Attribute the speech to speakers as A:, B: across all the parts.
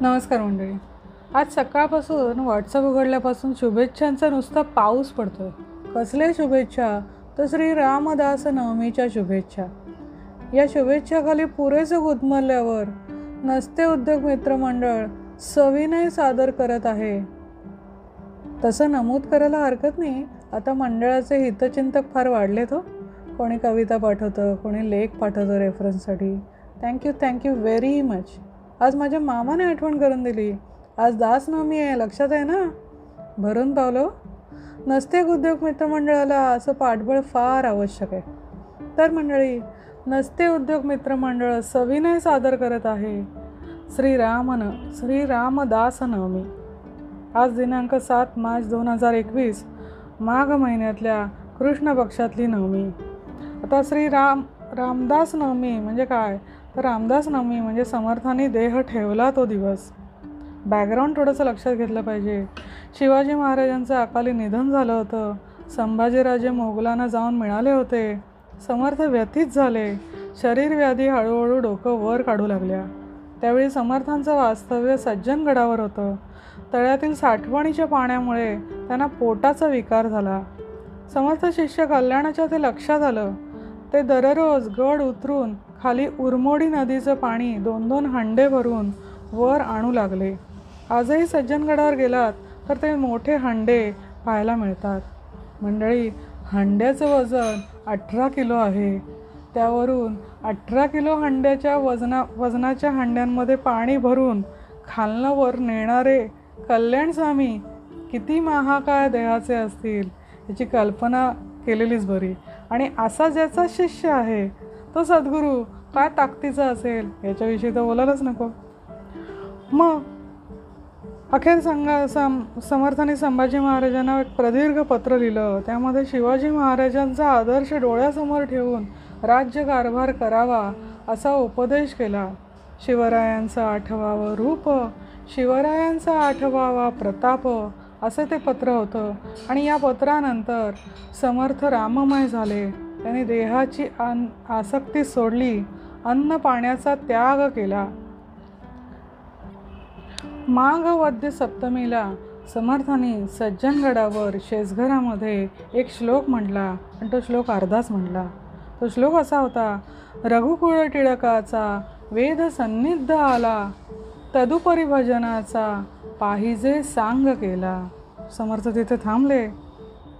A: नमस्कार मंडळी. आज सकाळपासून व्हॉट्सअप उघडल्यापासून शुभेच्छांचा नुसता पाऊस पडतोय. कसल्या शुभेच्छा? तर श्री रामदास नवमीच्या शुभेच्छा. या शुभेच्छाखाली पुरेसं गुदमरल्यावर नसते उद्योग मित्रमंडळ सविनय सादर करत आहे. तसं नमूद करायला हरकत नाही. आता मंडळाचे हितचिंतक फार वाढलेत हो. कोणी कविता पाठवतं कोणी लेख पाठवतं रेफरन्ससाठी thank you thank you very much आज माझ्या मामाने आठवण करून दिली. आज दासनवमी आहे लक्षात आहे ना? भरून पावलो हो. नसते उद्योग मित्रमंडळाला असं पाठबळ फार आवश्यक आहे. तर मंडळी नसते उद्योग मित्रमंडळ सविनय सादर करत आहे. श्रीरामन श्रीरामदासनवमी आज दिनांक सात मार्च दोन हजार एकवीस माघ महिन्यातल्या कृष्ण पक्षातली नवमी. आता श्री राम रामदास नवमी म्हणजे काय? रामदास नवमी म्हणजे समर्थांनी देह ठेवला तो दिवस. बॅकग्राऊंड थोडंसं लक्षात घेतलं पाहिजे. शिवाजी महाराजांचं अकाली निधन झालं होतं. संभाजीराजे मोगलांना जाऊन मिळाले होते. समर्थ व्यथित झाले. शरीरव्याधी हळूहळू डोकं वर काढू लागल्या. त्यावेळी समर्थांचं वास्तव्य सज्जनगडावर होतं. तळ्यातील साठवणीच्या पाण्यामुळे त्यांना पोटाचा विकार झाला. समर्थ शिष्य कल्याणाच्या ते लक्षात आलं. ते दररोज गड उतरून खाली उरमोडी नदीचं पाणी दोन दोन हंडे भरून वर आणू लागले. आजही सज्जनगडावर गेलात तर ते मोठे हंडे पाहायला मिळतात. मंडळी हंड्याचं वजन अठरा किलो आहे. त्यावरून अठरा किलो हंड्याच्या वजना वजनाच्या हंड्यांमध्ये पाणी भरून खालनावर नेणारे कल्याण स्वामी किती महाकाय देहाचे असतील याची कल्पना केलेलीच बरी. आणि असा ज्याचा शिष्य आहे तो सद्गुरू काय ताकदीचा असेल याच्याविषयी तर बोलायलाच नको. मग अखेर संघा सम समर्थाने संभाजी महाराजांना एक प्रदीर्घ पत्र लिहिलं. त्यामध्ये शिवाजी महाराजांचा आदर्श डोळ्यासमोर ठेवून राज्यकारभार करावा असा उपदेश केला. शिवरायांचा आठवावं रूप शिवरायांचा आठवावा प्रताप असं ते पत्र होतं. आणि या पत्रानंतर समर्थ राममय झाले. त्याने देहाची अन आसक्ती सोडली अन्न पाण्याचा त्याग केला. माघ वद्य सप्तमीला समर्थाने सज्जनगडावर शेजघरामध्ये एक श्लोक म्हटला आणि तो श्लोक अर्धाच म्हटला. तो श्लोक असा होता रघुकुळ टिळकाचा वेद सन्निध आला तदुपरी भजनाचा पाहिजे सांग केला. समर्थ तिथे थांबले.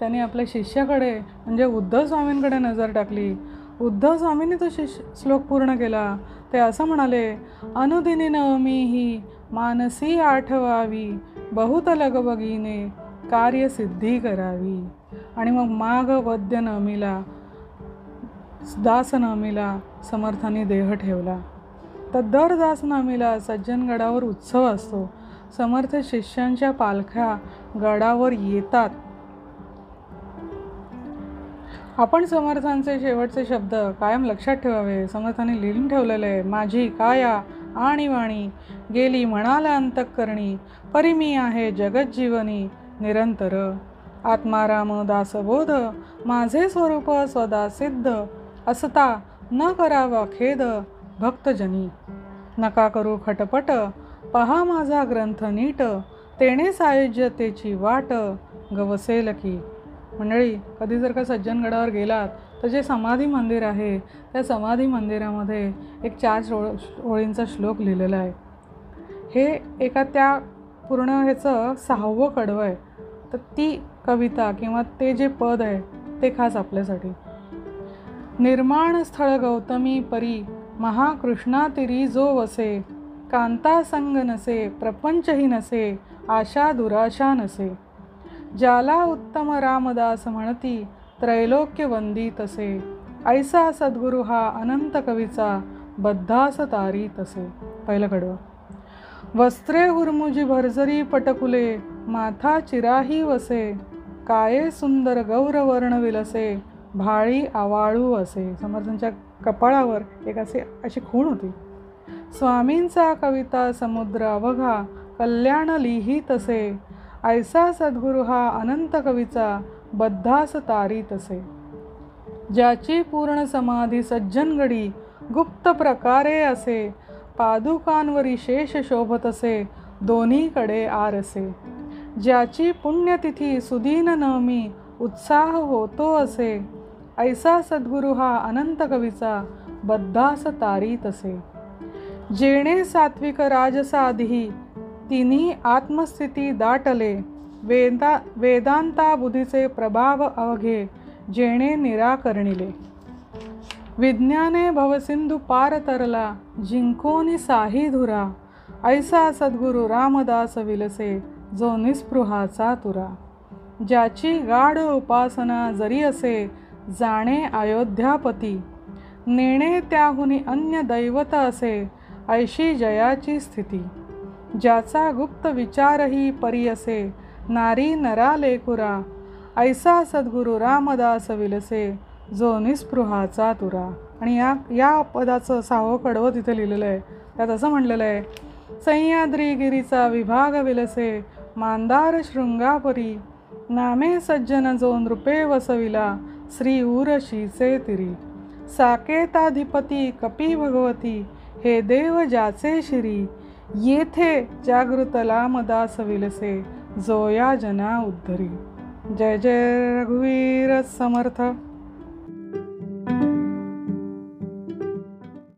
A: त्याने आपल्या शिष्याकडे म्हणजे उद्धव स्वामींकडे नजर टाकली. उद्धव स्वामींनी तो शिष्य श्लोक पूर्ण केला. ते असं म्हणाले अनुदिनी नवमी ही मानसी आठवावी बहुत लगबगीने कार्यसिद्धी करावी. आणि मग माघ वद्य नवमीला दास नवमीला समर्थाने देह ठेवला. तर दर दास नवमीला सज्जनगडावर उत्सव असतो. समर्थ शिष्यांच्या पालख्या गडावर येतात. आपण समर्थांचे शेवटचे शब्द कायम लक्षात ठेवावे. समर्थांनी लिहून ठेवलेले आहे माझी काया आणि वाणी गेली म्हणाला अंतकरणी परी मी आहे जगज्जीवनी निरंतर. आत्माराम दासबोध माझे स्वरूप स्वदा सिद्ध असता न करावा खेद भक्तजनी. नका करू खटपट पहा माझा ग्रंथ नीट तेणे सायुज्यतेची वाट गवसेल की मंडळी कधी जर का सज्जनगडावर गेलात तर जे समाधी मंदिर आहे त्या समाधी मंदिरामध्ये एक चार ओळ ओळींचा श्लोक लिहिलेला आहे. हे एका त्या पूर्ण ह्याचं सहावं कडवं आहे. तर ती कविता किंवा ते जे पद आहे ते खास आपल्यासाठी. निर्माण स्थळ गौतमी परी महाकृष्णातिरी जो वसे कांता संग नसे प्रपंचही नसे आशा दुराशा नसे. ज्याला उत्तम रामदास म्हणती त्रैलोक्य वंदी तसे. ऐसा सद्गुरु हा अनंत कवीचा बद्धास तारी तसे. पहिलं कडवं वस्त्रे हुरमुजी भरजरी पटकुले माथा चिराही वसे. काये सुंदर गौरवर्ण विलसे भाळी आवाळू असे. समर्थांच्या कपाळावर एक असे अशी खूण होती. स्वामींचा कविता समुद्र अवघा कल्याण लिही तसे ऐसा सद्गुरु हा अनंत कवीचा बद्धास तारी तसे. ज्याची पूर्ण समाधी सज्जनगडी गुप्त प्रकारे असे पादुकांवरी शेष शोभत असे दोन्हीकडे आरसे ज्याची पुण्यतिथी सुदीन नवमी उत्साह होतो असे ऐसा सद्गुरु हा अनंत कवीचा बद्धास तारीत असे जेणे सात्विक राजसाधी तिन्ही आत्मस्थिती दाटले. वेदा वेदांता बुद्धीचे प्रभाव अवघे जेणे निराकरणिले. विज्ञाने भवसिंधू पार तरला जिंकोनी साही धुरा. ऐसा सद्गुरु रामदास विलसे जो निस्पृहाचा तुरा. ज्याची गाढ उपासना जरी असे जाणे अयोध्यापती. नेणे त्याहुनी अन्य दैवत असे ऐशी जयाची स्थिती. ज्याचा गुप्त विचारही परी असे. नारी नरा लेकुरा ऐसा सद्गुरु रामदास विलसे. जो निस्पृहाचा तुरा. आणि या या पदाचं साहो कडवं तिथे लिहिलेलं आहे त्यात असं म्हणलेलं आहे सह्याद्रीगिरीचा विभाग विलसे. मांदार शृंगापरी. नामे सज्जन जो नृपे वसविला. श्री उरशीचे तिरी. साकेताधिपती कपी भगवती. हे देव ज्याचे शिरी. येथे जागृतला लामदास विलसे जोया जना उद्धरी. जय जय रघुवीर समर्थ.